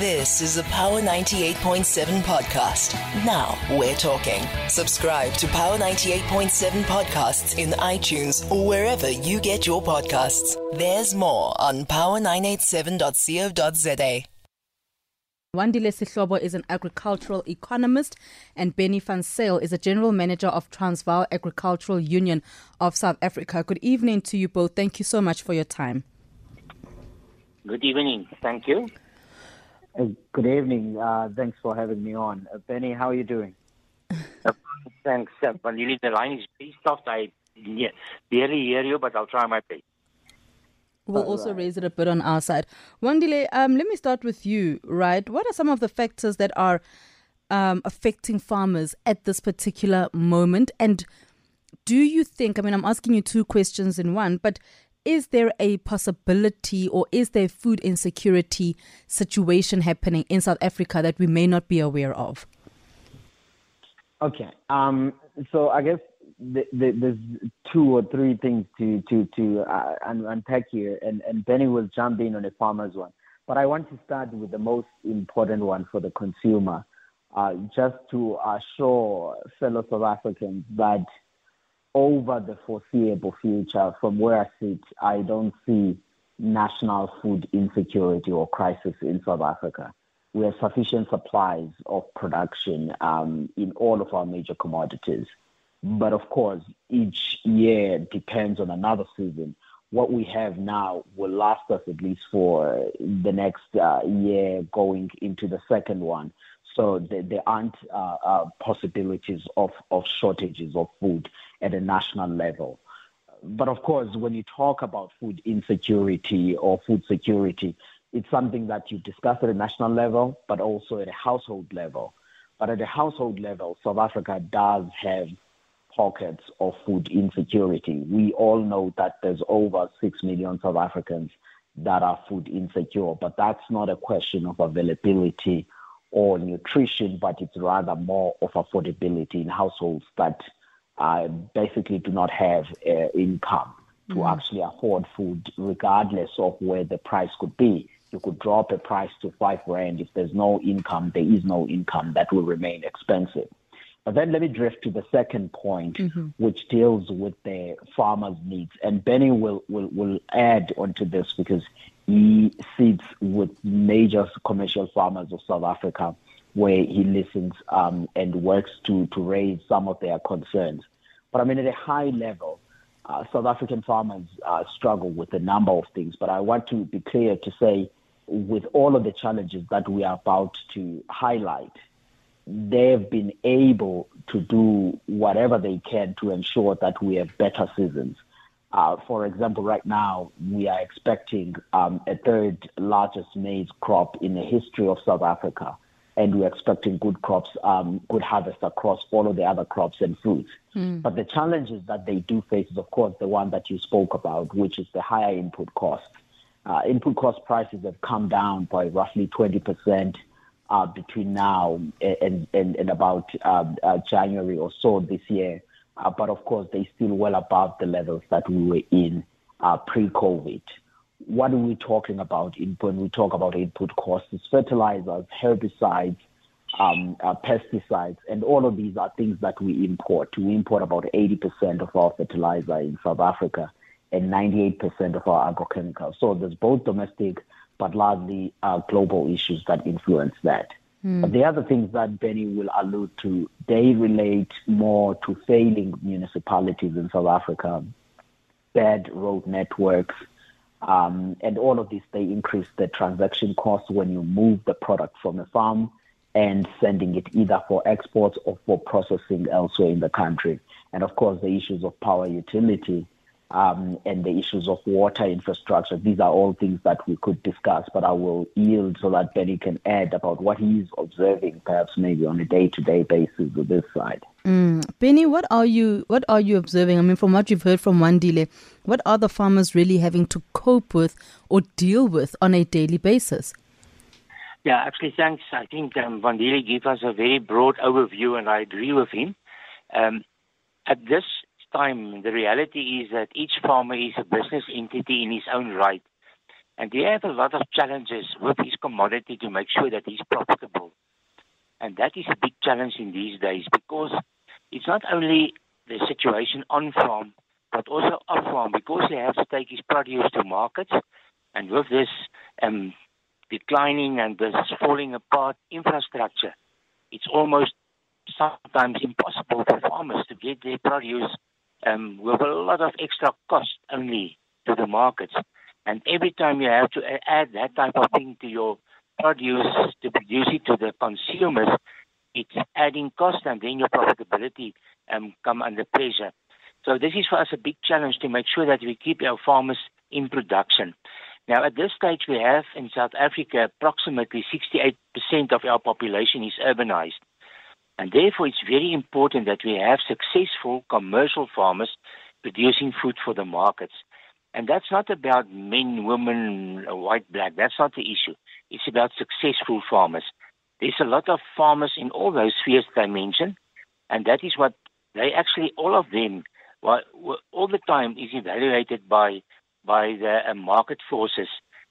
This is a Power 98.7 podcast. Now we're talking. Subscribe to Power 98.7 podcasts in iTunes or wherever you get your podcasts. There's more on power987.co.za. Wandile Sihlobo is an agricultural economist and Bennie van Zyl is a general manager of Transvaal Agricultural Union of South Africa. Good evening to you both. Thank you so much for your time. Good evening. Thank you. Good evening. Uh, thanks for having me on. Uh, Bennie, how are you doing? Thanks. Uh, Wandile, the line is very soft. I yeah, barely hear you, but I'll try my best. We'll All also right. raise it a bit on our side. Wandile, um, let me start with you, right? What are some of the factors that are um, affecting farmers at this particular moment? And do you think, I mean, I'm asking you two questions in one, but is there a possibility or is there food insecurity situation happening in South Africa that we may not be aware of? Okay. Um, so I guess th- th- there's two or three things to to to uh, unpack here, and and Bennie will jump in on a farmer's one. But I want to start with the most important one for the consumer, uh, just to assure fellow South Africans that over the foreseeable future, from where I sit, I don't see national food insecurity or crisis in South Africa. We have sufficient supplies of production um, in all of our major commodities. But of course, each year depends on another season. What we have now will last us at least for the next uh, year going into the second one. So there, there aren't uh, uh, possibilities of, of shortages of food at a national level. But of course, when you talk about food insecurity or food security, it's something that you discuss at a national level, but also at a household level. But at a household level, South Africa does have pockets of food insecurity. We all know that there's over 6 million South Africans that are food insecure, but that's not a question of availability or nutrition, but it's rather more of affordability in households that uh, basically do not have uh, income to actually afford food, regardless of where the price could be. You could drop a price to five rand. If there's no income, there is no income. That will remain expensive. But then let me drift to the second point, which deals with the farmers' needs. And Bennie will, will, will add onto this because he sits with major commercial farmers of South Africa where he listens um, and works to, to raise some of their concerns. But I mean, at a high level, uh, South African farmers uh, struggle with a number of things. But I want to be clear to say, with all of the challenges that we are about to highlight, they've been able to do whatever they can to ensure that we have better seasons. Uh, for example, right now we are expecting um, a third largest maize crop in the history of South Africa, and we're expecting good crops, um, good harvest across all of the other crops and fruits. But the challenges that they do face is, of course, the one that you spoke about, which is the higher input costs. Uh, input cost prices have come down by roughly 20 percent uh, between now and, and, and about um, uh, January or so this year. Uh, but of course, they're still well above the levels that we were in uh, pre-COVID. What are we talking about in, when we talk about input costs? It's fertilizers, herbicides, um, uh, pesticides, and all of these are things that we import. We import about 80% of our fertilizer in South Africa and 98% of our agrochemicals. So there's both domestic but largely uh, global issues that influence that. But the other things that Bennie will allude to, they relate more to failing municipalities in South Africa, bad road networks, um, and all of these, they increase the transaction costs when you move the product from a farm and sending it either for exports or for processing elsewhere in the country. And of course, the issues of power utility um, and the issues of water infrastructure. These are all things that we could discuss, but I will yield so that Bennie can add about what he's observing, perhaps maybe on a day-to-day basis with this side. Bennie, what are you what are you observing? I mean, from what you've heard from Wandile, what are the farmers really having to cope with or deal with on a daily basis? Yeah, actually, thanks. I think um, Van gave us a very broad overview, and I agree with him. Um, at this time, the reality is that each farmer is a business entity in his own right. And they have a lot of challenges with his commodity to make sure that he's profitable. And that is a big challenge in these days because it's not only the situation on farm, but also off farm because he has to take his produce to markets. And with this um, declining and this falling apart infrastructure, it's almost sometimes impossible for farmers to get their produce um, with a lot of extra cost only to the markets. And every time you have to add that type of thing to your produce to produce it to the consumers, it's adding cost and then your profitability um, come under pressure. So this is for us a big challenge to make sure that we keep our farmers in production. Now, at this stage, we have in South Africa approximately 68% of our population is urbanized. And therefore, it's very important that we have successful commercial farmers producing food for the markets. And that's not about men, women, white, black. That's not the issue. It's about successful farmers. There's a lot of farmers in all those spheres that I mentioned, and that is what they actually, all of them, all the time is evaluated by by the uh, market forces.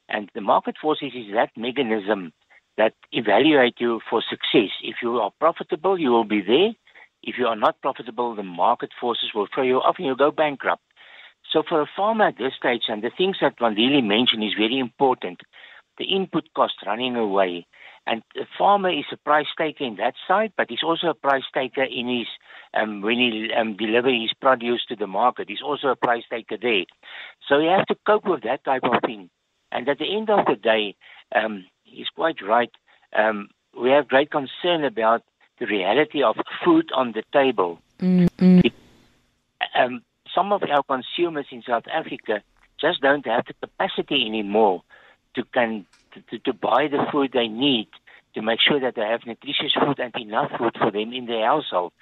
And the market forces is that mechanism that evaluate you for success. If you are profitable, you will be there. If you are not profitable, the market forces will throw you off and you'll go bankrupt. So for a farmer at this stage, and the things that Wandile mentioned is very important, the input cost running away. And the farmer is a price taker in that side, but he's also a price taker in his um, when he um, deliver his produce to the market. He's also a price taker there. So he has to cope with that type of thing. And at the end of the day, um, he's quite right. Um, we have great concern about the reality of food on the table. Mm-hmm. It, um, some of our consumers in South Africa just don't have the capacity anymore to can to, to buy the food they need to make sure that they have nutritious food and enough food for them in their household.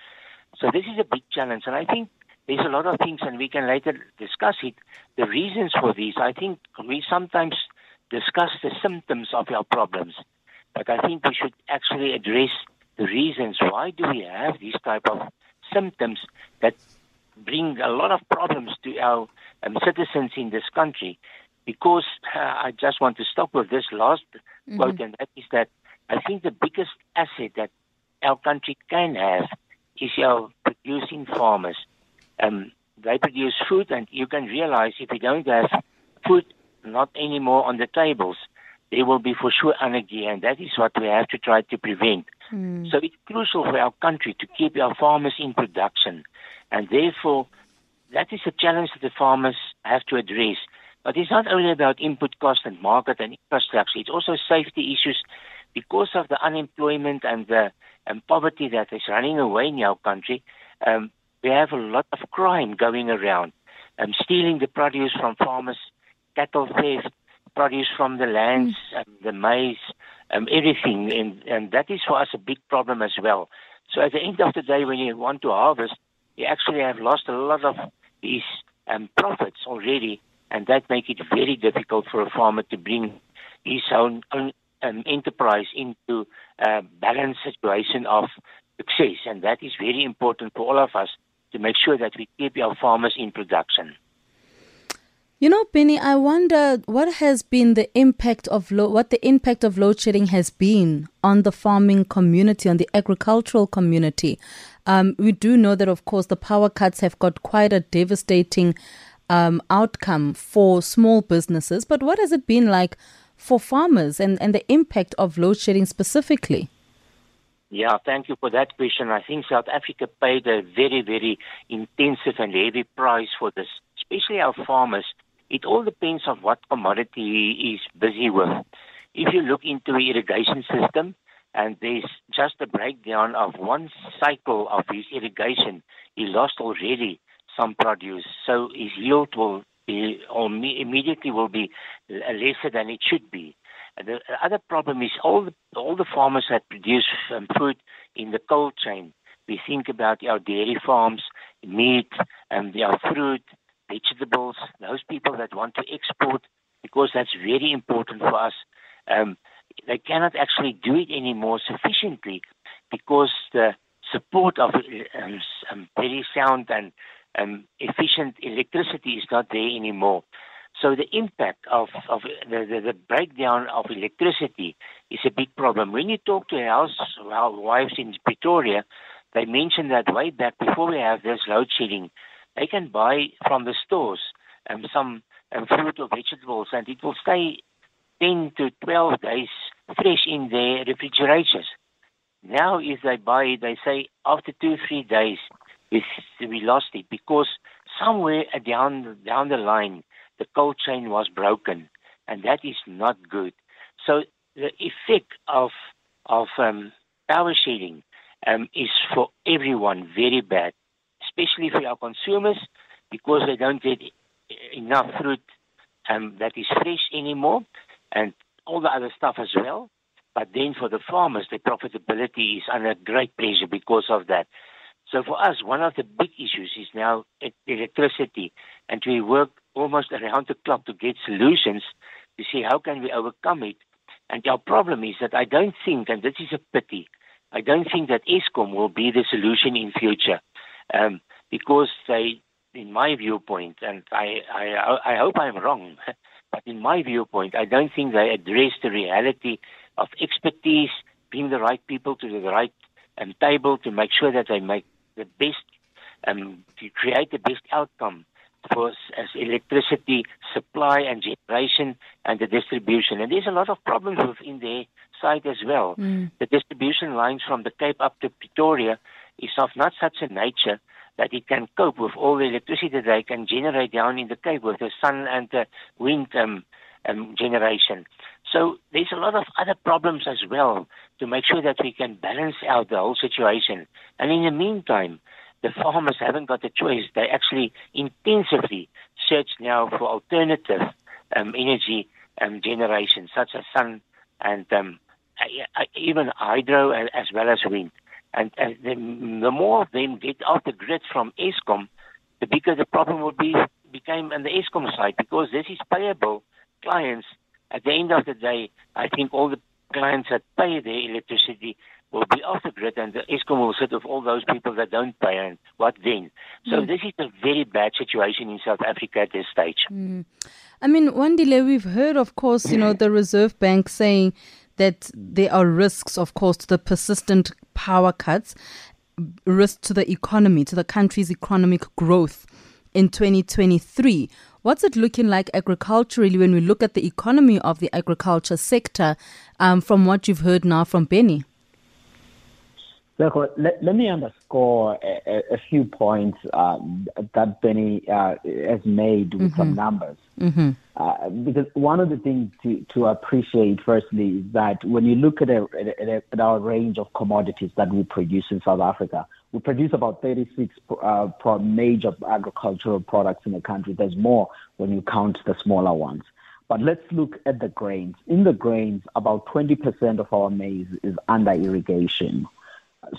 So this is a big challenge, and I think there's a lot of things, and we can later discuss it. The reasons for these, I think, we sometimes discuss the symptoms of our problems, but I think we should actually address the reasons. Why do we have these type of symptoms that bring a lot of problems to our um, citizens in this country? because uh, I just want to stop with this last mm-hmm. quote, and that is that I think the biggest asset that our country can have is our producing farmers. Um, they produce food, and you can realize if we don't have food not anymore on the tables, there will be for sure anarchy, and that is what we have to try to prevent. Mm. So it's crucial for our country to keep our farmers in production, and therefore that is a challenge that the farmers have to address. But it's not only about input cost and market and infrastructure, it's also safety issues because of the unemployment and the and poverty that is running away in our country. Um, we have a lot of crime going around, um, stealing the produce from farmers, cattle theft, produce from the lands, mm. um, the maize, um, everything, and, and that is for us a big problem as well. So at the end of the day, when you want to harvest, you actually have lost a lot of these um, profits already and that makes it very difficult for a farmer to bring his own, own um, enterprise into a balanced situation of success. And that is very important for all of us to make sure that we keep our farmers in production. You know, Bennie, I wonder what has been the impact of lo- what the impact of load shedding has been on the farming community, on the agricultural community. Um, we do know that, of course, the power cuts have got quite a devastating um, outcome for small businesses, but what has it been like for farmers and, and the impact of load shedding specifically? Yeah, thank you for that question. I think South Africa paid a very, very intensive and heavy price for this, especially our farmers. It all depends on what commodity he is busy with. If you look into the irrigation system, and there's just a breakdown of one cycle of his irrigation, he lost already some produce. So his yield will be, immediately will be lesser than it should be. The other problem is all the, all the farmers that produce um, food in the cold chain. We think about our dairy farms, meat, and our fruit, vegetables, those people that want to export because that's very important for us. Um, they cannot actually do it anymore sufficiently because the support of um, um very sound and um, efficient electricity is not there anymore. So the impact of, of the, the, the, breakdown of electricity is a big problem. When you talk to housewives in Pretoria, they mention that way back before we have this load shedding, they can buy from the stores um, some um, fruit or vegetables and it will stay 10 to 12 days fresh in their refrigerators. Now, if they buy it, they say after two, three days, we lost it because somewhere down, down the line, the cold chain was broken, and that is not good. So the effect of of um, power shedding um, is for everyone very bad, especially for our consumers because they don't get enough fruit um, that is fresh anymore, and all the other stuff as well. But then for the farmers, the profitability is under great pressure because of that. So for us, one of the big issues is now electricity, and we work almost around the clock to get solutions to see how can we overcome it. And our problem is that I don't think, and this is a pity, I don't think that Eskom will be the solution in future, um, because they, in my viewpoint, and I, I, I hope I'm wrong, but in my viewpoint, I don't think they address the reality of expertise, bring the right people to the right um, table to make sure that they make the best, um, to create the best outcome for as electricity supply and generation and the distribution. And there's a lot of problems within their side as well. Mm. The distribution lines from the Cape up to Pretoria is of not such a nature that it can cope with all the electricity they can generate down in the Cape with the sun and the wind um, um, generation. So there's a lot of other problems as well to make sure that we can balance out the whole situation. And in the meantime, the farmers haven't got a choice. They actually intensively search now for alternative um, energy um, generation, such as sun and um, even hydro as well as wind. And, and the, the, more of them get off the grid from Eskom, the bigger the problem will be became on the Eskom side because this is payable clients. At the end of the day, I think all the clients that pay their electricity will be off the grid and the Eskom will sit with all those people that don't pay and what then? So mm. this is a very bad situation in South Africa at this stage. Mm. I mean, Wandile we've heard, of course, you know, the Reserve Bank saying that there are risks, of course, to the persistent power cuts, risk to the economy, to the country's economic growth in 2023. What's it looking like agriculturally when we look at the economy of the agriculture sector um, from what you've heard now from Bennie? Look, let, let me underscore a, a few points uh, that Bennie uh, has made with mm-hmm. some numbers. Mm-hmm. Because one of the things to, to appreciate, firstly, is that when you look at, a, at, a, at, our range of commodities that we produce in South Africa, we produce about 36 uh, major agricultural products in the country. There's more when you count the smaller ones. But let's look at the grains. In the grains, about 20% of our maize is under irrigation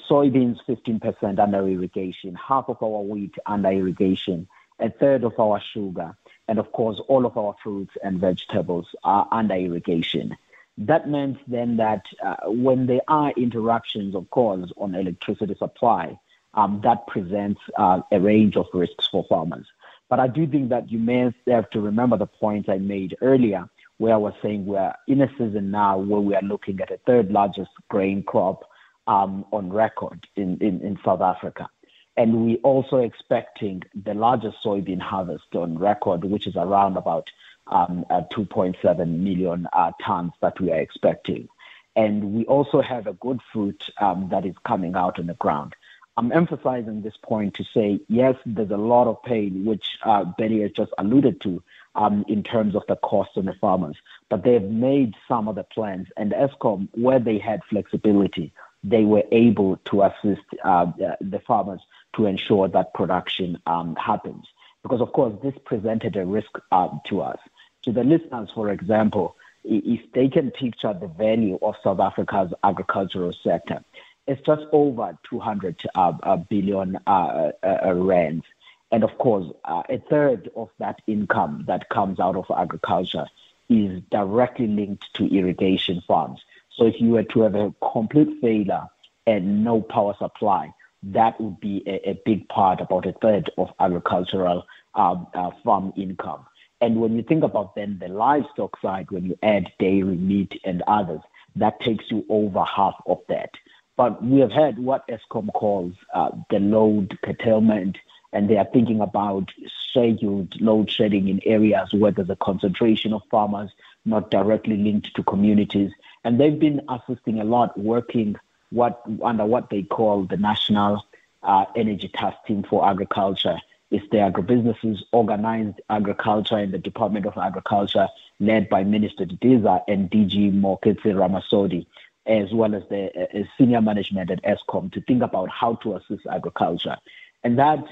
soybeans 15% under irrigation, half of our wheat under irrigation, a third of our sugar, and of course, all of our fruits and vegetables are under irrigation. That means then that uh, when there are interruptions, of course, on electricity supply, um, that presents uh, a range of risks for farmers. But I do think that you may have to remember the point I made earlier, where I was saying we're in a season now where we are looking at a third largest grain crop um, on record in, in, in South Africa. And we're also expecting the largest soybean harvest on record, which is around about um, uh, 2.7 million uh, tons that we are expecting. And we also have a good fruit um, that is coming out on the ground. I'm emphasizing this point to say, yes, there's a lot of pain, which uh, Bennie has just alluded to um, in terms of the cost on the farmers, but they've made some of the plans. And Eskom, where they had flexibility, they were able to assist the, farmers to ensure that production um, happens. Because, of course, this presented a risk uh, to us. To the listeners, for example, if they can picture the value of South Africa's agricultural sector, it's just over 200 uh, billion uh, uh, rands. And of course, uh, a third of that income that comes out of agriculture is directly linked to irrigation farms. So if you were to have a complete failure and no power supply, that would be a, big part, about a third of agricultural um, uh, farm income. And when you think about then the livestock side, when you add dairy, meat, and others, that takes you over half of that. But we have had what Eskom calls uh, the load curtailment, and they are thinking about scheduled load shedding in areas where there's a concentration of farmers not directly linked to communities. And they've been assisting a lot, working what under what they call the National uh, Energy Task Team for Agriculture. It's the agribusinesses, organized agriculture in the Department of Agriculture, led by Minister Didiza and DG Mooketsa Ramasodi as well as the uh, senior management at Eskom to think about how to assist agriculture. And that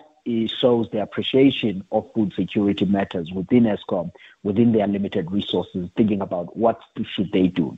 shows the appreciation of food security matters within Eskom, within their limited resources, thinking about what should they do.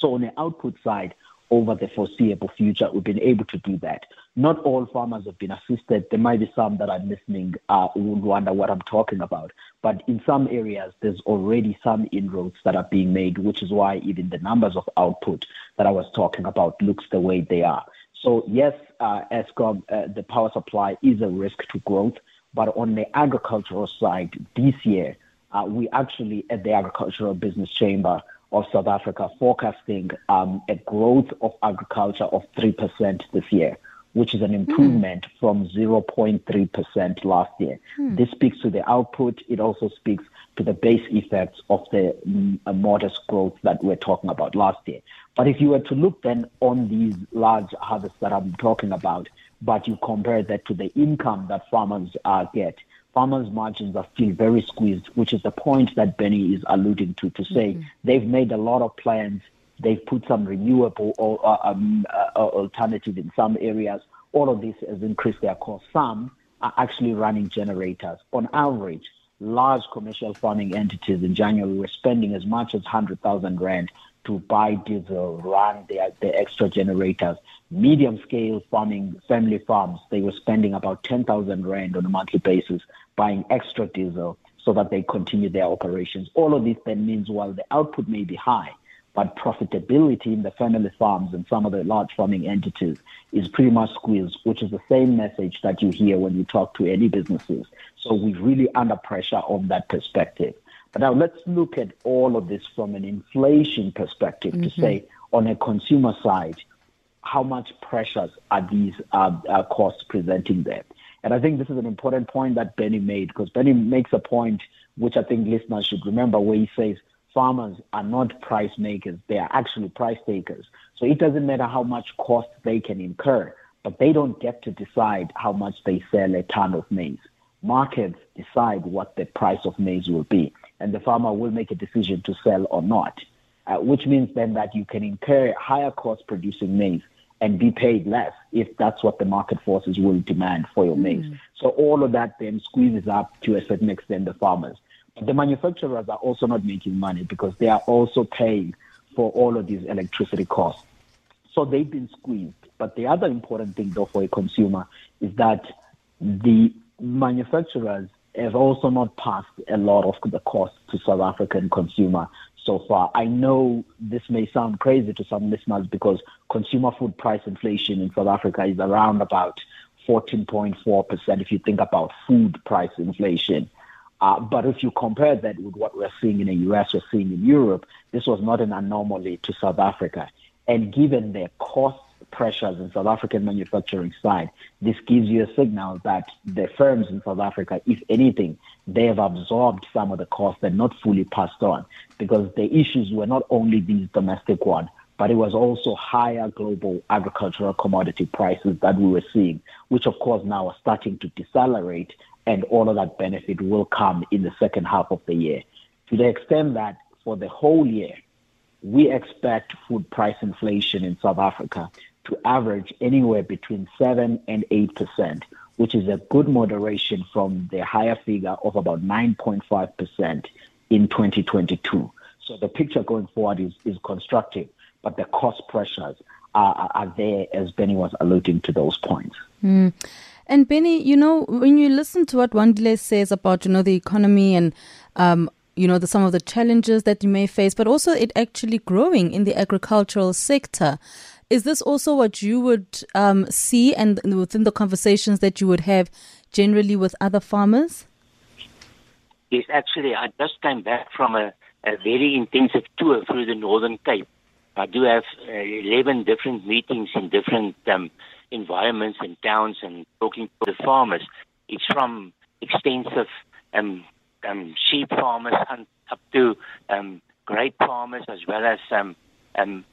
So on the output side, over the foreseeable future, we've been able to do that. Not all farmers have been assisted. There might be some that are listening uh, would wonder what I'm talking about. But in some areas, there's already some inroads that are being made, which is why even the numbers of output that I was talking about looks the way they are. So yes, uh, Eskom, uh, the power supply is a risk to growth. But on the agricultural side, this year, uh, we actually at the Agricultural Business Chamber of South Africa forecasting um, a growth of agriculture of 3% this year, which is an hmm. improvement mm. from 0.3% last year. Mm. This speaks to the output. It also speaks to the base effects of the mm, modest growth that we're talking about last year. But if you were to look then on these large harvests that I'm talking about, but you compare that to the income that farmers uh, get, farmers' margins are still very squeezed, which is the point that Bennie is alluding to, to say mm-hmm. they've made a lot of plans, they've put some renewable or uh, um, uh, alternative in some areas. All of this has increased their cost. Some are actually running generators. On average, large commercial farming entities in January were spending as much as 100,000 Rand to buy diesel, run their, their extra generators. Medium scale farming, family farms, they were spending about 10,000 Rand on a monthly basis buying extra diesel so that they continue their operations. All of this then means while the output may be high, but profitability in the family farms and some of the large farming entities is pretty much squeezed, which is the same message that you hear when you talk to any businesses. So we're really under pressure on that perspective. But now let's look at all of this from an inflation perspective mm-hmm. to say on a consumer side, how much pressures are these uh, uh, costs presenting there? And I think this is an important point that Bennie made because Bennie makes a point which I think listeners should remember where he says farmers are not price makers, they are actually price takers. So it doesn't matter how much cost they can incur, but they don't get to decide how much they sell a ton of maize. Markets decide what the price of maize will be, and the farmer will make a decision to sell or not, uh, which means then that you can incur higher cost producing maize and be paid less if that's what the market forces will demand for your maize. Mm. So all of that then squeezes up to a certain extent the farmers. But the manufacturers are also not making money because they are also paying for all of these electricity costs. So they've been squeezed. But the other important thing though for a consumer is that the manufacturers have also not passed a lot of the costs to South African consumer so far. I know this may sound crazy to some listeners because consumer food price inflation in South Africa is around about 14.4% if you think about food price inflation. Uh, but if you compare that with what we're seeing in the US, we're seeing in Europe, this was not an anomaly to South Africa. And given the cost pressures in South African manufacturing side, this gives you a signal that the firms in South Africa, if anything, they have absorbed some of the costs and not fully passed on because the issues were not only these domestic ones, but it was also higher global agricultural commodity prices that we were seeing, which of course now are starting to decelerate and all of that benefit will come in the second half of the year. To the extent that for the whole year, we expect food price inflation in South Africa to average anywhere between 7 and 8%, which is a good moderation from the higher figure of about 9.5% in 2022. So the picture going forward is, is constructive, but the cost pressures are, are there, as Bennie was alluding to those points. Mm. And Bennie, you know, when you listen to what Wandile says about, you know, the economy and um, you know the, some of the challenges that you may face, but also it actually growing in the agricultural sector. Is this also what you would um, see and within the conversations that you would have generally with other farmers? Yes, actually, I just came back from a, a very intensive tour through the Northern Cape. I do have uh, 11 different meetings in different um, environments and towns and talking to the farmers. It's from extensive um, um, sheep farmers up to um, grape farmers as well as um, um,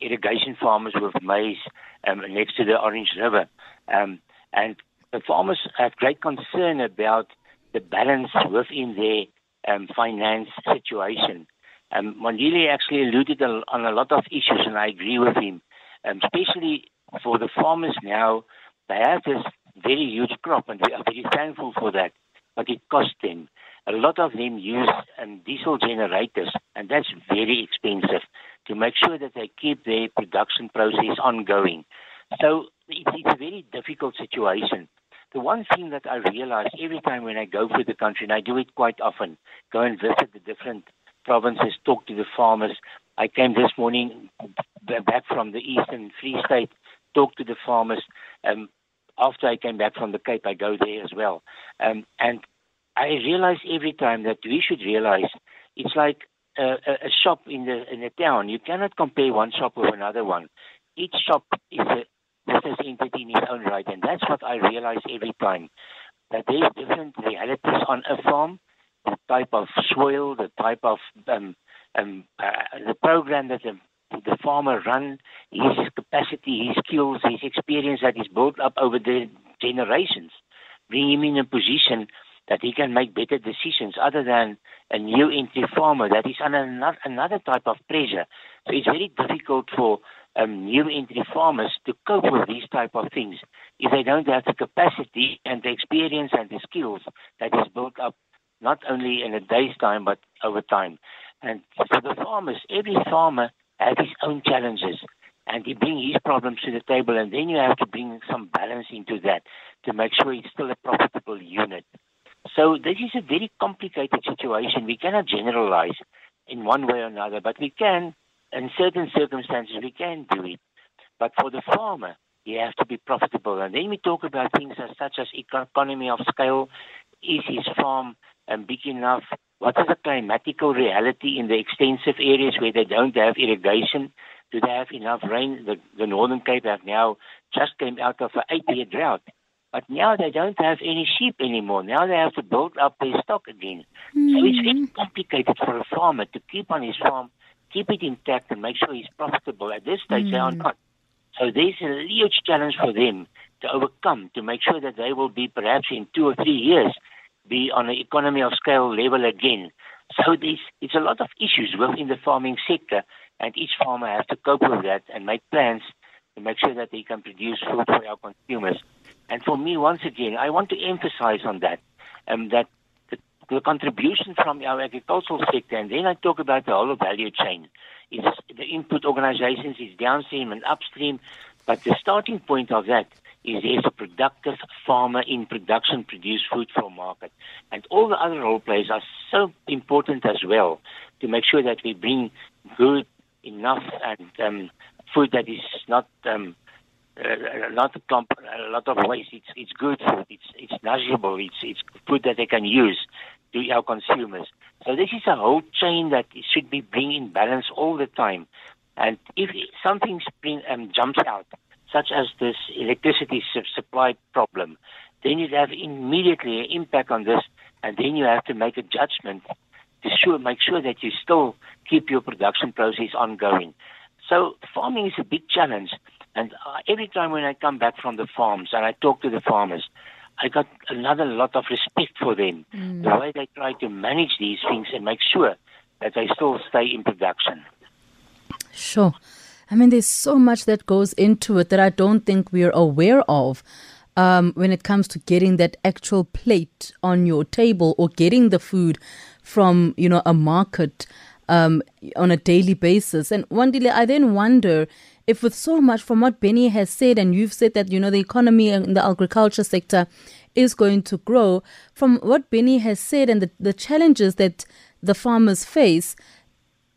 irrigation farmers with maize um, next to the Orange River. Um, and the farmers have great concern about the balance within their um, finance situation. Um, Wandile actually alluded on a lot of issues, and I agree with him, um, especially for the farmers now. They have this very huge crop, and we are very thankful for that, but it costs them. A lot of them use um, diesel generators, and that's very expensive to make sure that they keep their production process ongoing. So it's, it's a very difficult situation. The one thing that I realize every time when I go through the country, and I do it quite often, go and visit the different provinces, talk to the farmers. I came this morning back from the Eastern Free State, talk to the farmers. Um, after I came back from the Cape, I go there as well. Um, and I realize every time that we should realize it's like a, a, shop in the in the town. You cannot compare one shop with another one. Each shop is a business entity in its own right, and that's what I realize every time. That there's different realities on a farm, the type of soil, the type of um, um, uh, the program that the, the farmer run, his capacity, his skills, his experience that is built up over the generations, bring him in a position that he can make better decisions other than a new entry farmer that is under another type of pressure. So it's very difficult for um, new entry farmers to cope with these type of things if they don't have the capacity and the experience and the skills that is built up not only in a day's time but over time. And for the farmers, every farmer has his own challenges and he brings his problems to the table and then you have to bring some balance into that to make sure it's still a profitable unit. So this is a very complicated situation. We cannot generalize in one way or another, but we can, in certain circumstances, we can do it. But for the farmer, he has to be profitable. And then we talk about things as, such as economy of scale. Is his farm um, big enough? What is the climatical reality in the extensive areas where they don't have irrigation? Do they have enough rain? The, the Northern Cape have now just came out of an eight-year drought. But now they don't have any sheep anymore. Now they have to build up their stock again. Mm-hmm. So it's very hmm. complicated for a farmer to keep on his farm, keep it intact, and make sure he's profitable. At this stage, mm-hmm. they are hmm. not. So there's a huge challenge for them to overcome to make sure that they will be perhaps in two or three years be on an economy of scale level again. So there's it's a lot of issues within the farming sector, and each farmer has to cope with that and make plans to make sure that they can produce food for our consumers. And for me, once again, I want to emphasize on that, um, that the, the contribution from our agricultural sector, and then I talk about the whole value chain, is the input organizations, is downstream and upstream, but the starting point of that is there's a productive farmer in production produce food for market. And all the other role plays are so important as well to make sure that we bring good, enough, and um, food that is not um, a lot of comp- a lot of ways. It's it's good food. It's it's nourishable. It's it's food that they can use to our consumers. So this is a whole chain that should be bring in balance all the time. And if something spring um, jumps out, such as this electricity supply problem, then you have immediately an impact on this, and then you have to make a judgment to sure make sure that you still keep your production process ongoing. So farming is a big challenge. And uh, every time when I come back from the farms and I talk to the farmers, I got another lot of respect for them. Mm. The way they try to manage these things and make sure that they still stay in production. Sure. I mean, there's so much that goes into it that I don't think we're aware of um, when it comes to getting that actual plate on your table or getting the food from, you know, a market um, on a daily basis. And Wandile I then wonder if with so much from what Bennie has said, and you've said that, you know, the economy and the agriculture sector is going to grow, from what Bennie has said and the, the challenges that the farmers face,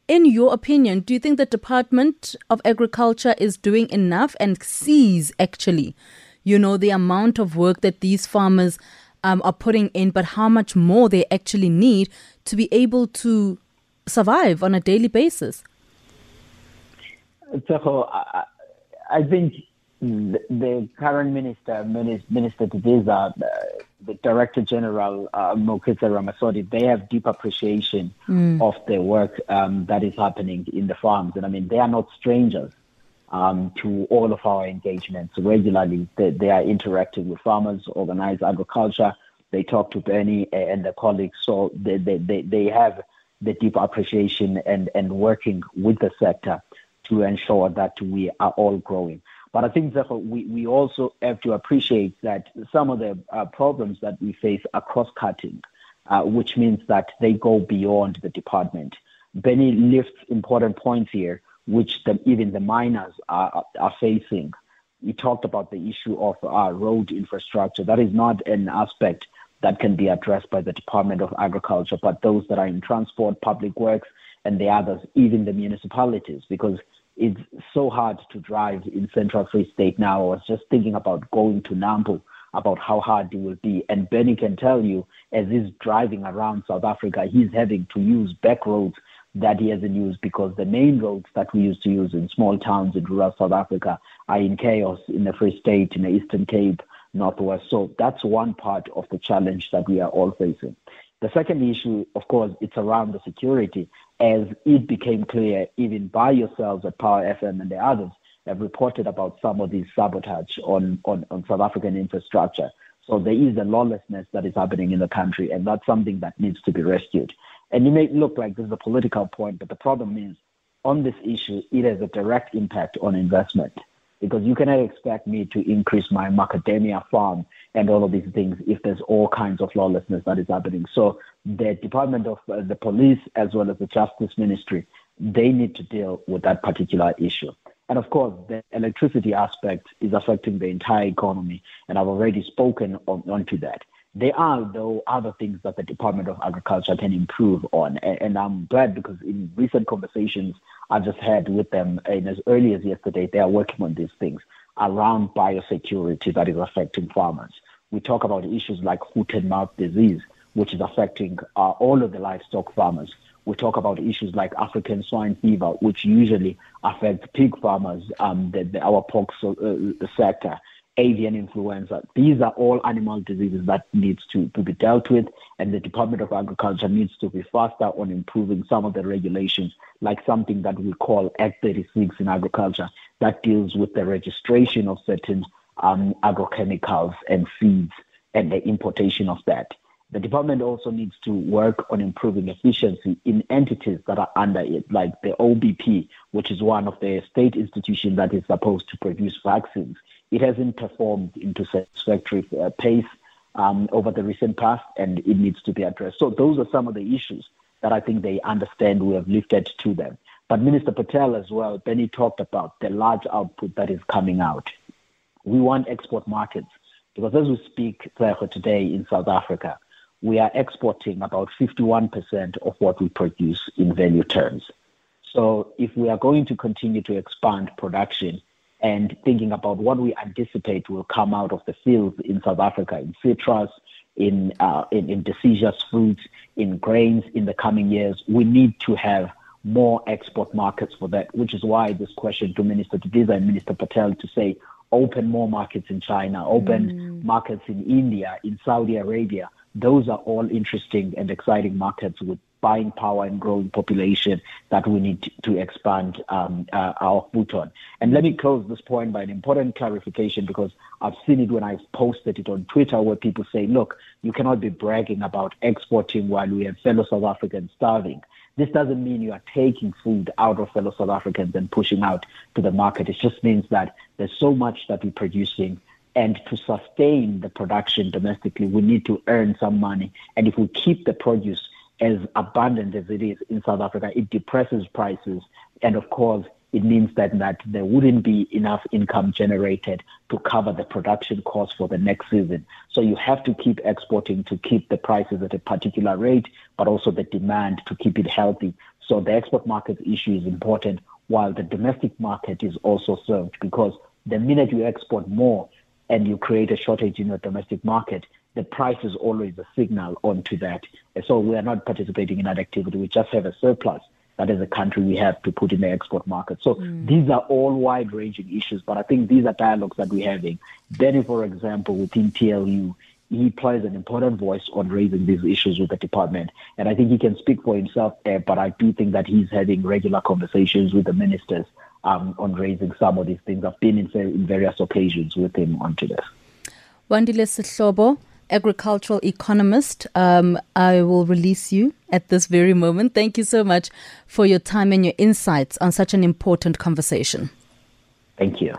in your opinion, do you think the Department of Agriculture is doing enough and sees actually, you know, the amount of work that these farmers um, are putting in, but how much more they actually need to be able to survive on a daily basis? So, I, I think the current minister, Minister Didiza, uh, the Director General uh, Mooketsa Ramasodi, they have deep appreciation mm. of the work um, that is happening in the farms. And I mean, they are not strangers um, to all of our engagements. Regularly, they, they, are interacting with farmers, organized agriculture. They talk to Bennie and the colleagues. So they, they, they, they have the deep appreciation and, and working with the sector to ensure that we are all growing. But I think that we, we also have to appreciate that some of the uh, problems that we face are cross-cutting, uh, which means that they go beyond the department. Bennie lifts important points here, which the, even the miners are, are facing. We talked about the issue of uh, road infrastructure. That is not an aspect that can be addressed by the Department of Agriculture, but those that are in transport, public works, and the others, even the municipalities, because it's so hard to drive in Central Free State now. I was just thinking about going to Nampo, about how hard it will be. And Bennie can tell you, as he's driving around South Africa, he's having to use back roads that he hasn't used because the main roads that we used to use in small towns in rural South Africa are in chaos in the Free State, in the Eastern Cape, Northwest. So that's one part of the challenge that we are all facing. The second issue, of course, it's around the security as it became clear, even by yourselves at Power FM and the others have reported about some of these sabotage on, on, on South African infrastructure. So there is a lawlessness that is happening in the country, and that's something that needs to be rescued. And it may look like this is a political point, but the problem is on this issue, it has a direct impact on investment because you cannot expect me to increase my macadamia farm and all of these things if there's all kinds of lawlessness that is happening. So the Department of uh, the Police as well as the Justice Ministry, they need to deal with that particular issue. And of course, the electricity aspect is affecting the entire economy, and I've already spoken on, onto that. There are, though, other things that the Department of Agriculture can improve on, and, and I'm glad because in recent conversations I've just had with them, and as early as yesterday, they are working on these things around biosecurity that is affecting farmers. We talk about issues like foot and mouth disease, which is affecting uh, all of the livestock farmers. We talk about issues like African swine fever, which usually affects pig farmers, um, the, the, our pork so, uh, sector, avian influenza. These are all animal diseases that needs to, to be dealt with, and the Department of Agriculture needs to be faster on improving some of the regulations, like something that we call Act 36 in agriculture, that deals with the registration of certain um, agrochemicals and seeds and the importation of that. The department also needs to work on improving efficiency in entities that are under it, like the OBP, which is one of the state institutions that is supposed to produce vaccines. It hasn't performed into satisfactory uh, pace um, over the recent past, and it needs to be addressed. So those are some of the issues that I think they understand we have lifted to them. But Minister Patel as well, Bennie talked about the large output that is coming out. We want export markets because as we speak today in South Africa, we are exporting about 51% of what we produce in value terms. So if we are going to continue to expand production and thinking about what we anticipate will come out of the fields in South Africa in citrus, in, uh, in, in deciduous fruits, in grains in the coming years, we need to have more export markets for that, which is why this question to Minister Didiza and Minister Patel to say open more markets in China, open mm. markets in India, in Saudi Arabia. Those are all interesting and exciting markets with buying power and growing population that we need to expand um, uh, our foot on. And let me close this point by an important clarification because I've seen it when I've posted it on Twitter where people say, look, you cannot be bragging about exporting while we have fellow South Africans starving. This doesn't mean you are taking food out of fellow South Africans and pushing out to the market. It just means that there's so much that we're producing. And to sustain the production domestically, we need to earn some money. And if we keep the produce as abundant as it is in South Africa, it depresses prices. And of course, it means that, that there wouldn't be enough income generated to cover the production costs for the next season. So you have to keep exporting to keep the prices at a particular rate, but also the demand to keep it healthy. So the export market issue is important, while the domestic market is also served because the minute you export more and you create a shortage in your domestic market, the price is always a signal onto that. So we are not participating in that activity. We just have a surplus that as a country we have to put in the export market. So mm. these are all wide ranging issues, but I think these are dialogues that we're having. Bennie, for example, within TLU, he plays an important voice on raising these issues with the department. And I think he can speak for himself there, but I do think that he's having regular conversations with the ministers um, on raising some of these things. I've been in, in various occasions with him onto this. Wandile Sihlobo, agricultural economist. Um, I will release you at this very moment. Thank you so much for your time and your insights on such an important conversation. Thank you.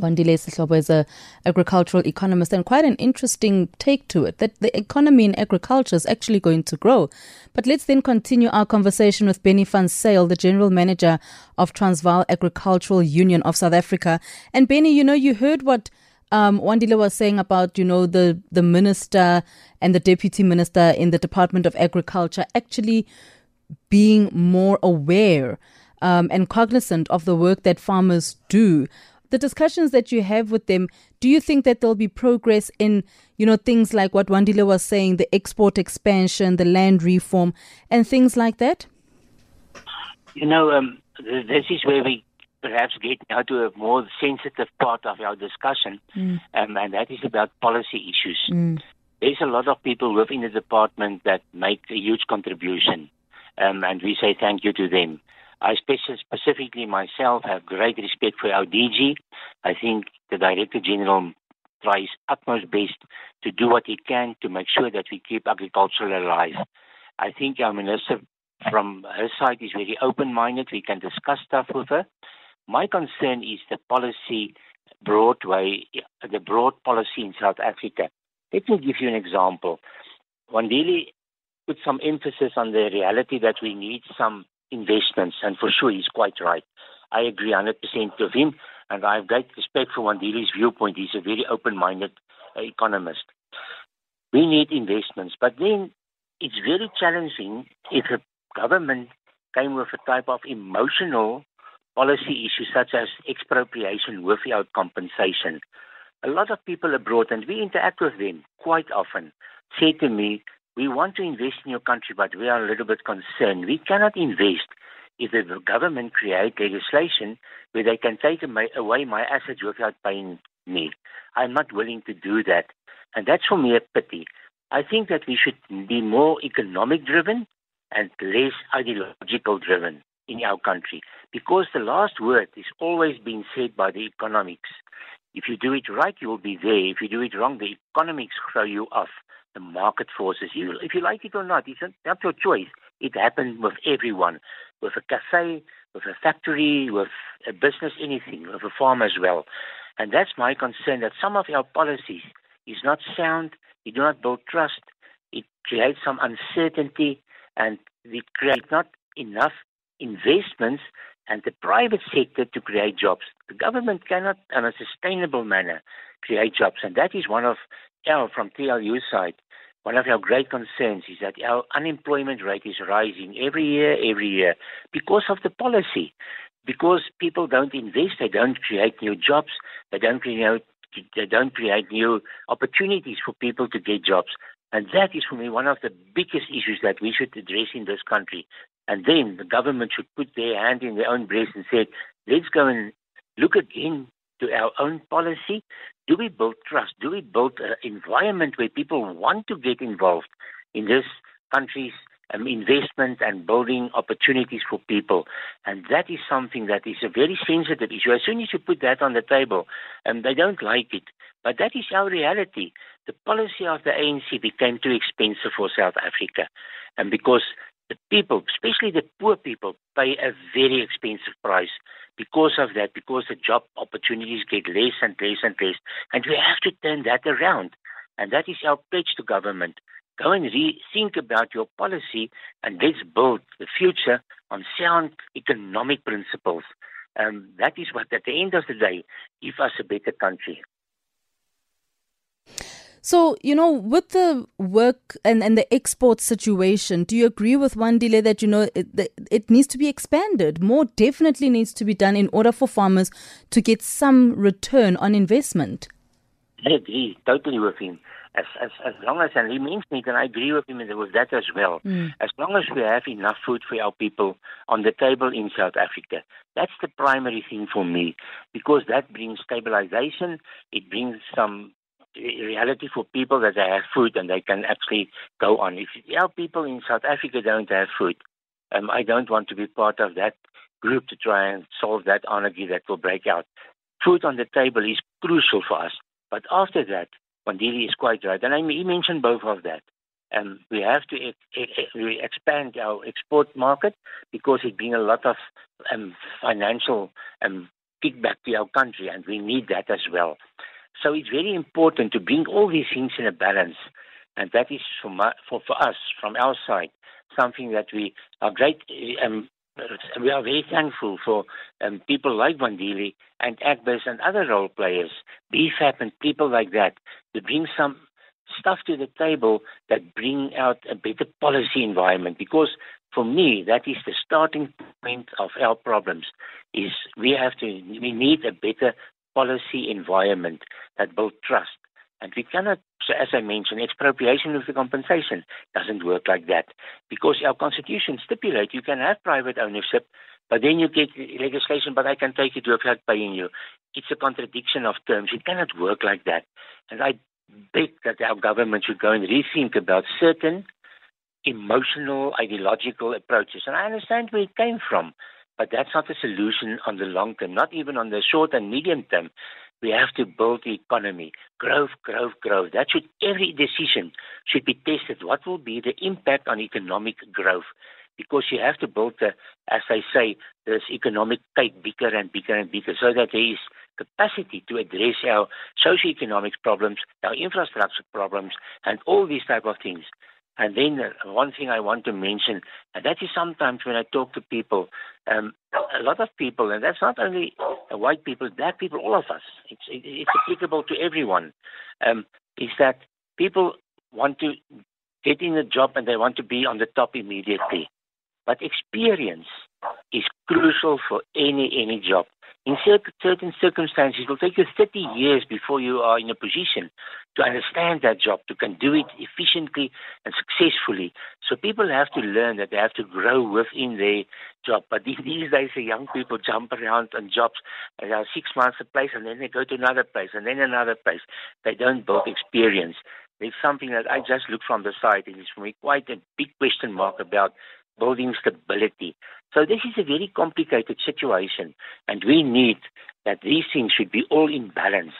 Wandile Sihlobo is a agricultural economist and quite an interesting take to it that the economy in agriculture is actually going to grow. But let's then continue our conversation with Bennie van Zyl, the general manager of Transvaal Agricultural Union of South Africa. And Bennie, you know, you heard what um, Wandile was saying about, you know, the, the minister and the deputy minister in the Department of Agriculture actually being more aware um, and cognizant of the work that farmers do. The discussions that you have with them, do you think that there'll be progress in, you know, things like what Wandile was saying, the export expansion, the land reform, and things like that? You know, um, this is where we perhaps get now to a more sensitive part of our discussion, mm. um, and that is about policy issues. Mm. There's a lot of people within the department that make a huge contribution, um, and we say thank you to them. I specifically myself have great respect for our DG. I think the Director General tries utmost best to do what he can to make sure that we keep agriculture alive. I think our minister from her side is very open-minded. We can discuss stuff with her. My concern is the policy broad way, the broad policy in South Africa. Let me give you an example. Wandile put some emphasis on the reality that we need some investments, and for sure he's quite right. I agree 100% with him, and I have great respect for Wandile's viewpoint. He's a very open-minded uh, economist. We need investments, but then it's very challenging if a government came with a type of emotional policy issues such as expropriation without compensation. A lot of people abroad, and we interact with them quite often, say to me, We want to invest in your country, but we are a little bit concerned. We cannot invest if the government create legislation where they can take away my assets without paying me. I'm not willing to do that. And that's for me a pity. I think that we should be more economic driven and less ideological driven in our country because the last word is always being said by the economics. If you do it right, you will be there. If you do it wrong, the economics throw you off. The market forces you. If you like it or not, it's not your choice. It happens with everyone, with a cafe, with a factory, with a business, anything, with a farm as well. And that's my concern that some of our policies is not sound. It do not build trust. It creates some uncertainty, and it creates not enough investments and the private sector to create jobs. The government cannot, in a sustainable manner, create jobs. And that is one of our, from TLU side, one of our great concerns is that our unemployment rate is rising every year, every year, because of the policy. Because people don't invest, they don't create new jobs, they don't create, they don't create new opportunities for people to get jobs. And that is for me one of the biggest issues that we should address in this country. And then the government should put their hand in their own breast and say, let's go and look again to our own policy. Do we build trust? Do we build an environment where people want to get involved in this country's um, investment and building opportunities for people? And that is something that is a very sensitive issue. As soon as you put that on the table, um, they don't like it. But that is our reality. The policy of the ANC became too expensive for South Africa. And because the people, especially the poor people, pay a very expensive price because of that, because the job opportunities get less and less and less. And we have to turn that around. And that is our pledge to government. Go and rethink about your policy and let's build the future on sound economic principles. Um, that is what, at the end of the day, give us a better country. So, you know, with the work and, and the export situation, do you agree with Wandile that, you know, it, it needs to be expanded? More definitely needs to be done in order for farmers to get some return on investment. I agree totally with him. as, as, as long as, and he mentioned it, and I agree with him with that as well, Mm. as long as we have enough food for our people on the table in South Africa, that's the primary thing for me, because that brings stabilization, it brings some reality for people that they have food and they can actually go on. If our people in South Africa don't have food, um, I don't want to be part of that group to try and solve that anarchy that will break out. Food on the table is crucial for us. But after that, Wandile is quite right. And I, mean, he mentioned both of that. Um, we have to ex- we expand our export market because it brings a lot of um, financial um, kickback to our country, and we need that as well. So it's very important to bring all these things in a balance, and that is for, my, for, for us, from our side, something that we are great. Um, we are very thankful for um, people like Wandile and Agbiz and other role players, BFAP and people like that, to bring some stuff to the table that bring out a better policy environment. Because for me, that is the starting point of our problems. Is we have to we need a better policy environment that builds trust. And we cannot, as I mentioned, expropriation of the compensation doesn't work like that because our constitution stipulates you can have private ownership, but then you get legislation, but I can take it without paying you. It's a contradiction of terms. It cannot work like that. And I beg that our government should go and rethink about certain emotional, ideological approaches. And I understand where it came from, but that's not the solution on the long term, not even on the short and medium term. We have to build the economy. Growth, growth, growth. That should every decision should be tested. What will be the impact on economic growth? Because you have to build the, as I say, this economic cake bigger and bigger and bigger so that there is capacity to address our socio-economic problems, our infrastructure problems, and all these type of things. And then uh, one thing I want to mention, and that is sometimes when I talk to people, um, a lot of people, and that's not only uh, white people, black people, all of us. It's it, it's applicable to everyone. Um, is that people want to get in a job and they want to be on the top immediately, but experience is crucial for any any job. In certain circumstances, it will take you 30 years before you are in a position to understand that job, to can do it efficiently and successfully. So people have to learn that they have to grow within their job. But these days, the young people jump around on jobs. They are six months a place, and then they go to another place, and then another place. They don't build experience. There's something that I just look from the side, and it's for me quite a big question mark about building stability. So this is a very complicated situation, and we need that these things should be all in balance,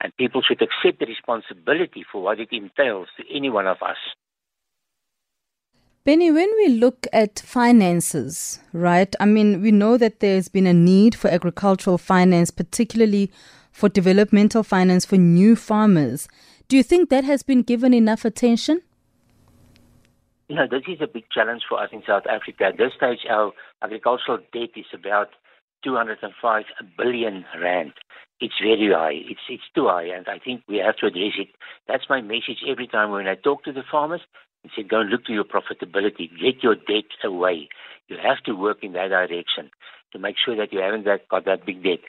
and people should accept the responsibility for what it entails to any one of us. Bennie, when we look at finances, right? I mean, we know that there's been a need for agricultural finance, particularly for developmental finance for new farmers. Do you think that has been given enough attention? You know, this is a big challenge for us in South Africa. At this stage, our agricultural debt is about 205 billion rand. It's very high. It's it's too high, and I think we have to address it. That's my message every time when I talk to the farmers. I say, go and look to your profitability. Get your debt away. You have to work in that direction to make sure that you haven't got, that big debt.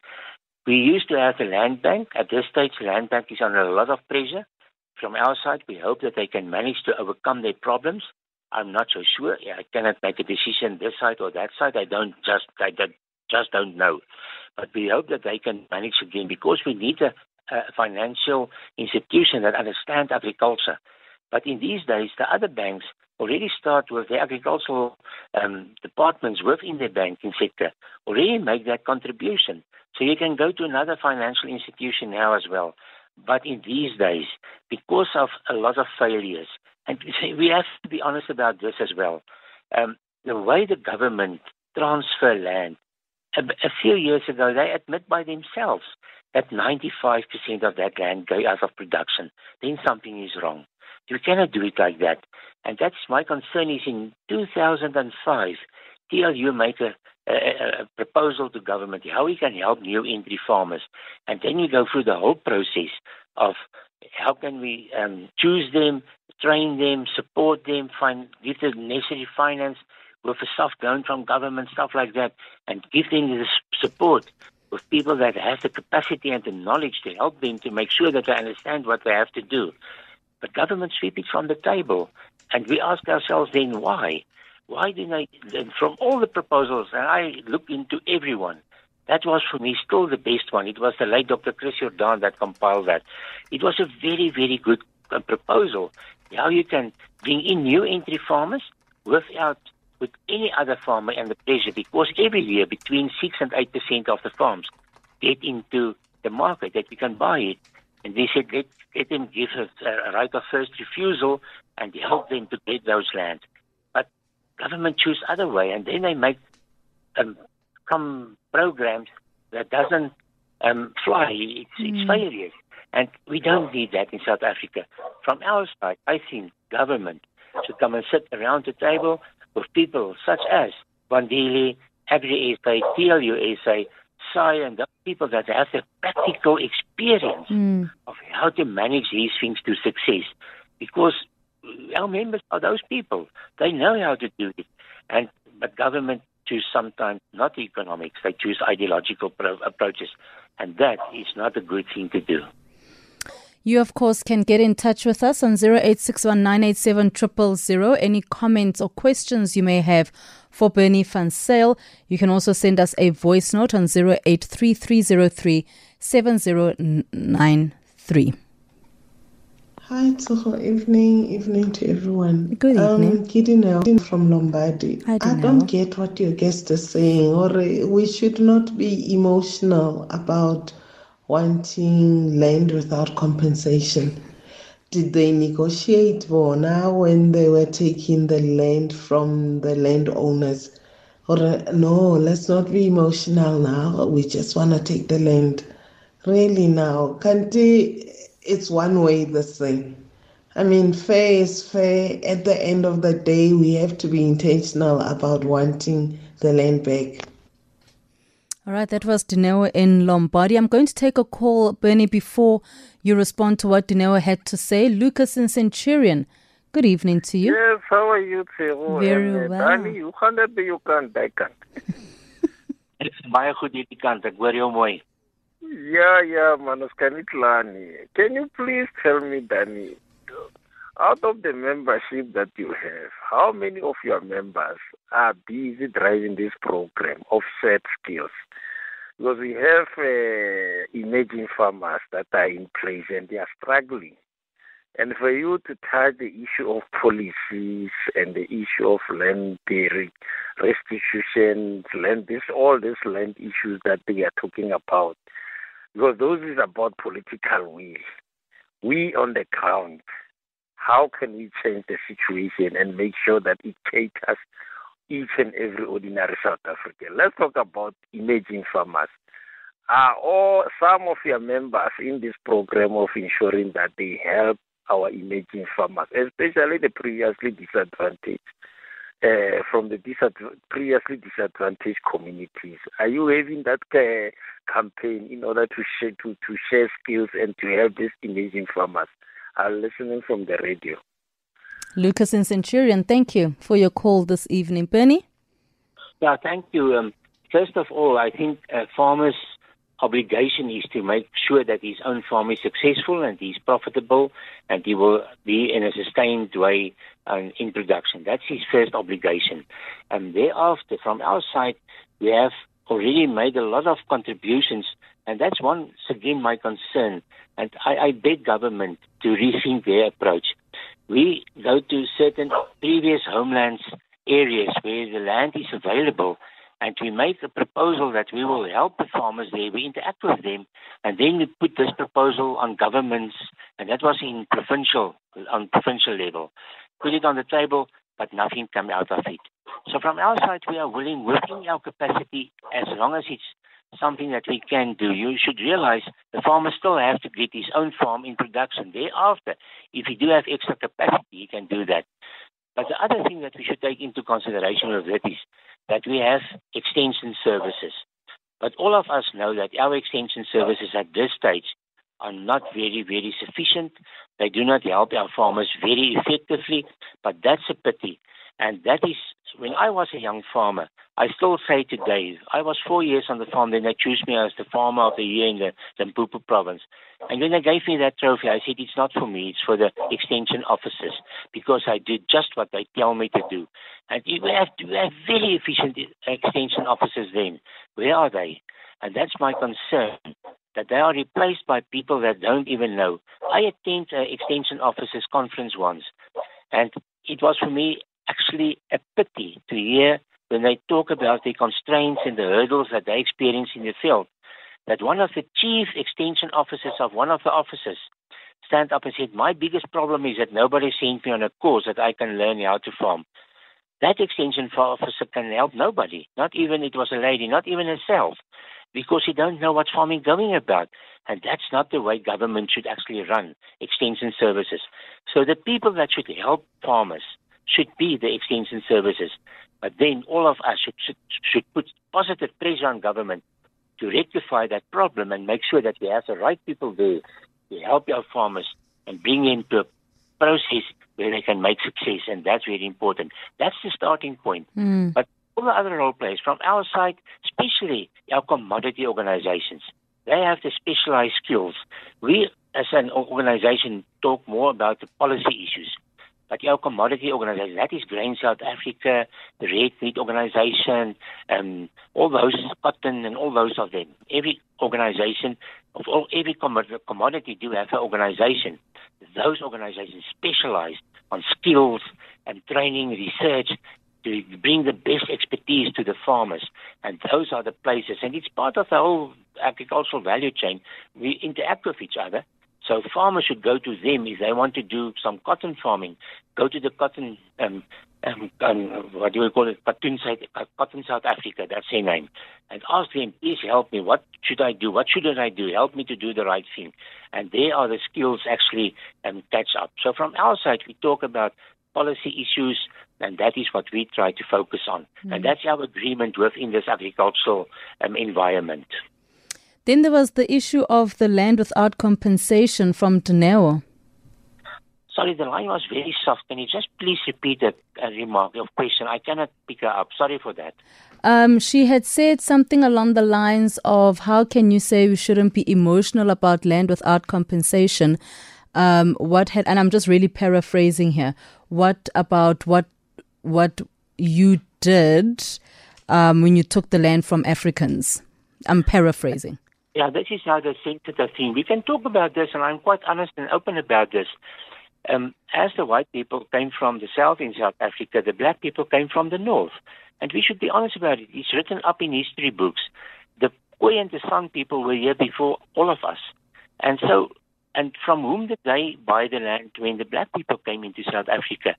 We used to have the land bank. At this stage, the land bank is under a lot of pressure. From our side, we hope that they can manage to overcome their problems. I'm not so sure. I cannot make a decision this side or that side. I don't just I just don't know. But we hope that they can manage again because we need a, a financial institution that understands agriculture. But in these days, the other banks already start with the agricultural um, departments within the banking sector already make that contribution. So you can go to another financial institution now as well. But in these days, because of a lot of failures, and we have to be honest about this as well, um, the way the government transfer land, a, a few years ago, they admit by themselves that 95% of that land go out of production. Then something is wrong. You cannot do it like that. And that's my concern is in 2005, TLU make a, a, a, proposal to government how we can help new entry farmers. And then you go through the whole process of how can we um, choose them, train them, support them, find, give the necessary finance with the stuff loan from government, stuff like that, and give them the support with people that have the capacity and the knowledge to help them to make sure that they understand what they have to do. but government sweep it from the table. And we ask ourselves then why? Why didn't I, from all the proposals, and I look into everyone, that was for me still the best one. It was the late Dr. Chris Jordan that compiled that. It was a very, very good uh, proposal. How you can bring in new entry farmers without with any other farmer and the pressure because every year between six and eight percent of the farms get into the market that we can buy it. And they said let let them give a, a right of first refusal and help them to get those lands. But government choose other way and then they make um, some programs that doesn't um, fly. It's, mm. it's failures. And we don't need that in South Africa. From our side, I think government should come and sit around the table with people such as Wandile, Agri SA, TLU SA, SAAI, and the people that have the practical experience mm. of how to manage these things to success. Because our members are those people. They know how to do it. And but government choose sometimes not economics, they choose ideological pro- approaches. And that is not a good thing to do. You, of course, can get in touch with us on 0861 Any comments or questions you may have for Bernie van Zyl, you can also send us a voice note on 083303 7093. Hi, Tsoho. Evening, evening to everyone. Good evening. Um, Kidinel from Lombardy. I, I don't get what your guest is saying, or we should not be emotional about wanting land without compensation. Did they negotiate for now when they were taking the land from the landowners? Or no, let's not be emotional now. We just want to take the land. Really now, they? it's one way the same. I mean, fair is fair. At the end of the day, we have to be intentional about wanting the land back. All right, that was Dineo in Lombardy. I'm going to take a call, Bernie, before you respond to what Dineo had to say. Lucas in Centurion, good evening to you. Yes, how are you, Tero? Very uh, well. Danny, you can't be, you can't, I can't. It's baie goed hierdie kant. Ek hoor jou mooi. Yeah, yeah, Manuskanitlani. Can you please tell me, Danny, out of the membership that you have, how many of your members are busy driving this program of set skills? Because we have uh, emerging farmers that are in place and they are struggling. And for you to touch the issue of policies and the issue of land restitution, land, this all these land issues that they are talking about, because those is about political will. We on the ground, how can we change the situation and make sure that it caters each and every ordinary South African? Let's talk about emerging farmers. Are all some of your members in this program of ensuring that they help our emerging farmers, especially the previously disadvantaged? uh, from the disadv- previously disadvantaged communities. Are you having that uh, campaign in order to share to, to share skills and to help these emerging farmers? I'm listening from the radio. Lucas and Centurion, thank you for your call this evening. Bernie? Yeah, thank you. Um, first of all, I think a farmers obligation is to make sure that his own farm is successful and he's profitable and he will be in a sustained way um, in production. That's his first obligation. And thereafter, from our side, we have already made a lot of contributions, and that's once again my concern. And I, I beg government to rethink their approach. We go to certain previous homelands areas where the land is available and we make a proposal that we will help the farmers there. We interact with them, and then we put this proposal on governments, and that was in provincial on provincial level. Put it on the table, but nothing came out of it. So from our side, we are willing, within our capacity, as long as it's something that we can do. You should realize the farmer still has to get his own farm in production. Thereafter, if he do have extra capacity, he can do that. But the other thing that we should take into consideration with that is that we have extension services. But all of us know that our extension services at this stage are not very, very sufficient. They do not help our farmers very effectively, but that's a pity. And that is, when I was a young farmer, I still say today, I was four years on the farm, then they chose me as the farmer of the year in the Limpopo province. And when they gave me that trophy, I said, it's not for me, it's for the extension officers, because I did just what they tell me to do. And we have, we have very efficient extension officers then. Where are they? And that's my concern, that they are replaced by people that don't even know. I attended an extension officers conference once, and it was for me actually a pity to hear when they talk about the constraints and the hurdles that they experience in the field, that one of the chief extension officers of one of the offices stand up and said, My biggest problem is that nobody sent me on a course that I can learn how to farm. That extension officer can help nobody, not even it was a lady, not even herself, because he don't know what farming going about. And that's not the way government should actually run extension services. So the people that should help farmers should be the extension services. But then all of us should, should, should put positive pressure on government to rectify that problem and make sure that we have the right people there to help our farmers and bring into a process where they can make success. And that's very important. That's the starting point. Mm. But all the other role players from our side, especially our commodity organizations, they have the specialized skills. We, as an organization, talk more about the policy issues but our commodity organization, that is Grain South Africa, the Red Meat Organization, um, all those, cotton and all those of them. Every organization, of all, every commodity do have an organization. Those organizations specialize on skills and training, research, to bring the best expertise to the farmers. And those are the places. And it's part of the whole agricultural value chain. We interact with each other so farmers should go to them if they want to do some cotton farming. Go to the cotton, um, um, um, what do we call it, cotton South, uh, cotton South Africa, that's their name, and ask them, please help me. What should I do? What shouldn't I do? Help me to do the right thing. And there are the skills actually um, catch up. So from our side, we talk about policy issues, and that is what we try to focus on. Mm. And that's our agreement within this agricultural um, environment. Then there was the issue of the land without compensation from Dineo. Sorry, the line was very soft. Can you just please repeat a, a remark or question? I cannot pick her up. Sorry for that. Um, she had said something along the lines of, "How can you say we shouldn't be emotional about land without compensation?" Um, what had, and I'm just really paraphrasing here. What about what what you did um, when you took the land from Africans? I'm paraphrasing. Yeah, this is now the sensitive thing. We can talk about this, and I'm quite honest and open about this. Um, as the white people came from the south in South Africa, the black people came from the north. And we should be honest about it. It's written up in history books. The Khoi and the San people were here before all of us. And so, and from whom did they buy the land when the black people came into South Africa?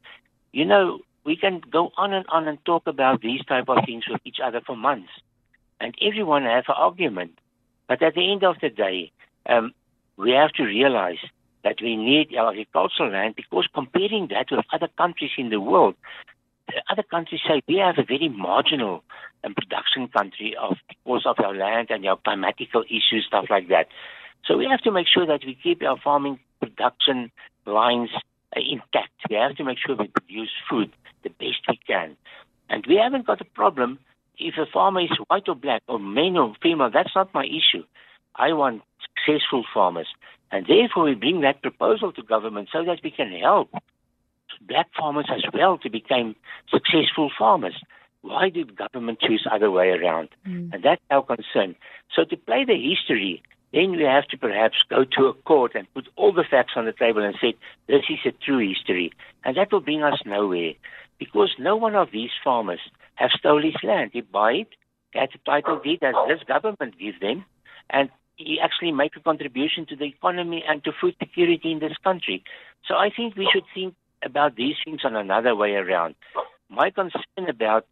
You know, we can go on and on and talk about these type of things with each other for months. And everyone have an argument. But at the end of the day, um, we have to realize that we need our agricultural land because comparing that with other countries in the world, other countries say we have a very marginal um, production country of because of our land and our climatical issues, stuff like that. So we have to make sure that we keep our farming production lines uh, intact. We have to make sure we produce food the best we can. And we haven't got a problem if a farmer is white or black or male or female, that's not my issue. I want successful farmers. And therefore, we bring that proposal to government so that we can help black farmers as well to become successful farmers. Why did government choose other way around? Mm. And that's our concern. So to play the history, then we have to perhaps go to a court and put all the facts on the table and say, this is a true history. And that will bring us nowhere because no one of these farmers have stolen his land. He buy it, gets a title deed as this government gives them, and he actually make a contribution to the economy and to food security in this country. So I think we should think about these things on another way around. My concern about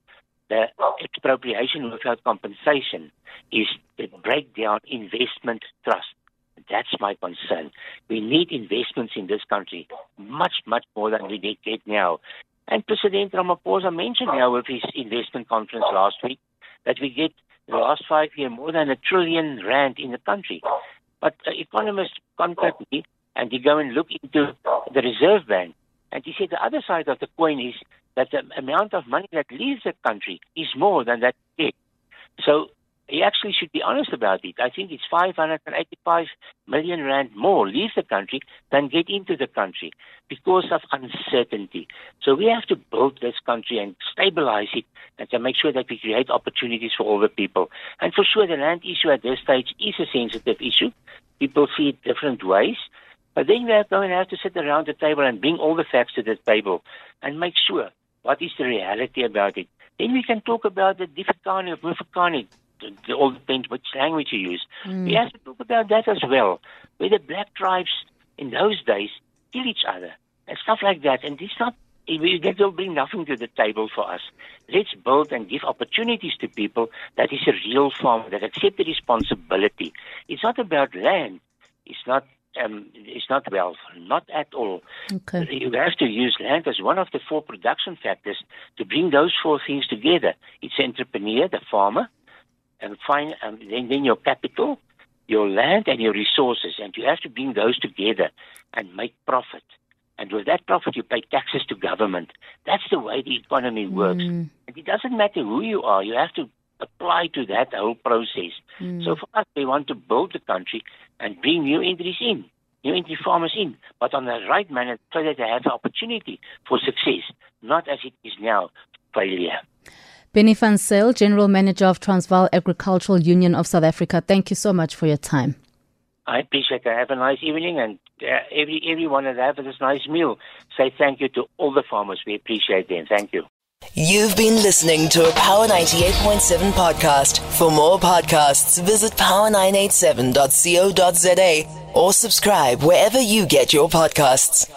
the expropriation without compensation is the breakdown investment trust. That's my concern. We need investments in this country much, much more than we get now. And President Ramaphosa mentioned with his investment conference last week that we get the last five years more than a trillion rand in the country. But uh, economists contact me and they go and look into the Reserve Bank. And he said the other side of the coin is that the amount of money that leaves the country is more than that gets. So he actually should be honest about it. I think it's 585 million rand more leave the country than get into the country because of uncertainty. So we have to build this country and stabilize it and to make sure that we create opportunities for all the people. And for sure, the land issue at this stage is a sensitive issue. People see it different ways. But then we are going to have to sit around the table and bring all the facts to the table and make sure what is the reality about it. Then we can talk about the Difaqane or Mfecane, it all depends which language you use. Mm. We have to talk about that as well, where the black tribes in those days kill each other and stuff like that. And this not that will bring nothing to the table for us. Let's build and give opportunities to people that is a real farm that accept the responsibility. It's not about land. It's not um, it's not wealth, not at all. Okay. You have to use land as one of the four production factors to bring those four things together. It's entrepreneur, the farmer, and find um, then, then your capital, your land, and your resources, and you have to bring those together and make profit. And with that profit, you pay taxes to government. That's the way the economy works. Mm. And it doesn't matter who you are; you have to apply to that whole process. Mm. So for us, we want to build the country and bring new entries in, new entry farmers in, but on the right manner so that they have the opportunity for success, not as it is now, failure. Bennie van Zyl, General Manager of Transvaal Agricultural Union of South Africa, thank you so much for your time. I appreciate it. Have a nice evening, and uh, every everyone that have this nice meal. Say thank you to all the farmers. We appreciate them. Thank you. You've been listening to a Power 98.7 podcast. For more podcasts, visit power987.co.za or subscribe wherever you get your podcasts.